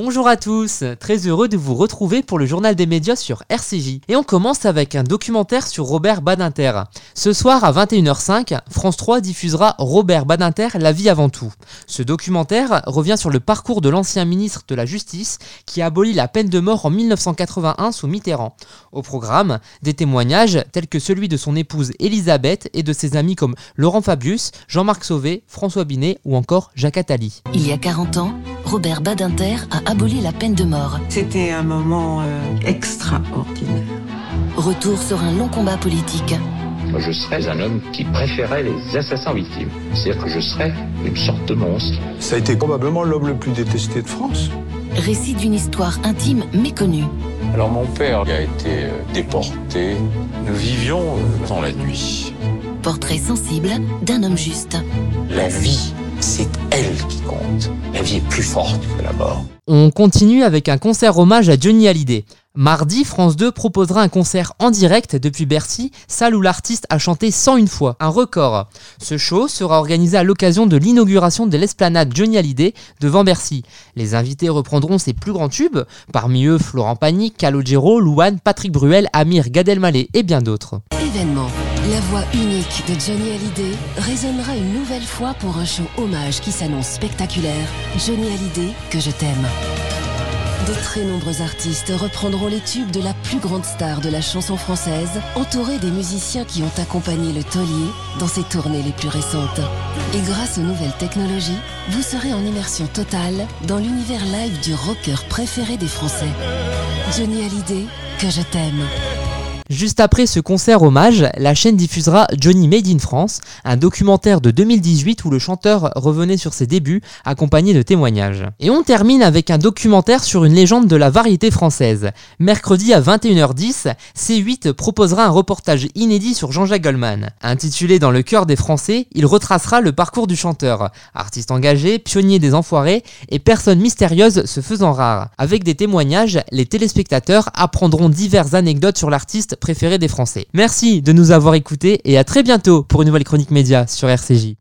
Bonjour à tous, très heureux de vous retrouver pour le journal des médias sur RCJ. Et on commence avec un documentaire sur Robert Badinter. Ce soir à 21h05, France 3 diffusera Robert Badinter, La vie avant tout. Ce documentaire revient sur le parcours de l'ancien ministre de la Justice qui a aboli la peine de mort en 1981 sous Mitterrand. Au programme, des témoignages tels que celui de son épouse Elisabeth et de ses amis comme Laurent Fabius, Jean-Marc Sauvé, François Binet ou encore Jacques Attali. Il y a 40 ans, Robert Badinter a aboli la peine de mort. C'était un moment euh, extraordinaire. Retour sur un long combat politique. Moi, je serais un homme qui préférait les assassins victimes. C'est-à-dire que je serais une sorte de monstre. Ça a été probablement l'homme le plus détesté de France. Récit d'une histoire intime méconnue. Alors mon père a été euh, déporté. Nous vivions euh, dans la nuit. Portrait sensible d'un homme juste. La vie, c'est elle qui compte. La vie est plus forte que la mort. On continue avec un concert hommage à Johnny Hallyday. Mardi, France 2 proposera un concert en direct depuis Bercy, salle où l'artiste a chanté 101 fois, un record. Ce show sera organisé à l'occasion de l'inauguration de l'esplanade Johnny Hallyday devant Bercy. Les invités reprendront ses plus grands tubes, parmi eux Florent Pagny, Calogero, Louane, Patrick Bruel, Amir, Gad Elmaleh et bien d'autres. La voix unique de Johnny Hallyday résonnera une nouvelle fois pour un show hommage qui s'annonce spectaculaire. Johnny Hallyday, que je t'aime. De très nombreux artistes reprendront les tubes de la plus grande star de la chanson française, entourés des musiciens qui ont accompagné le taulier dans ses tournées les plus récentes. Et grâce aux nouvelles technologies, vous serez en immersion totale dans l'univers live du rocker préféré des Français. Johnny Hallyday, que je t'aime. Juste après ce concert hommage, la chaîne diffusera Johnny Made in France, un documentaire de 2018 où le chanteur revenait sur ses débuts, accompagné de témoignages. Et on termine avec un documentaire sur une légende de la variété française. Mercredi à 21h10, C8 proposera un reportage inédit sur Jean-Jacques Goldman. Intitulé Dans le cœur des Français, il retracera le parcours du chanteur, artiste engagé, pionnier des enfoirés et personne mystérieuse se faisant rare. Avec des témoignages, les téléspectateurs apprendront diverses anecdotes sur l'artiste préféré des Français. Merci de nous avoir écoutés et à très bientôt pour une nouvelle chronique média sur RCJ.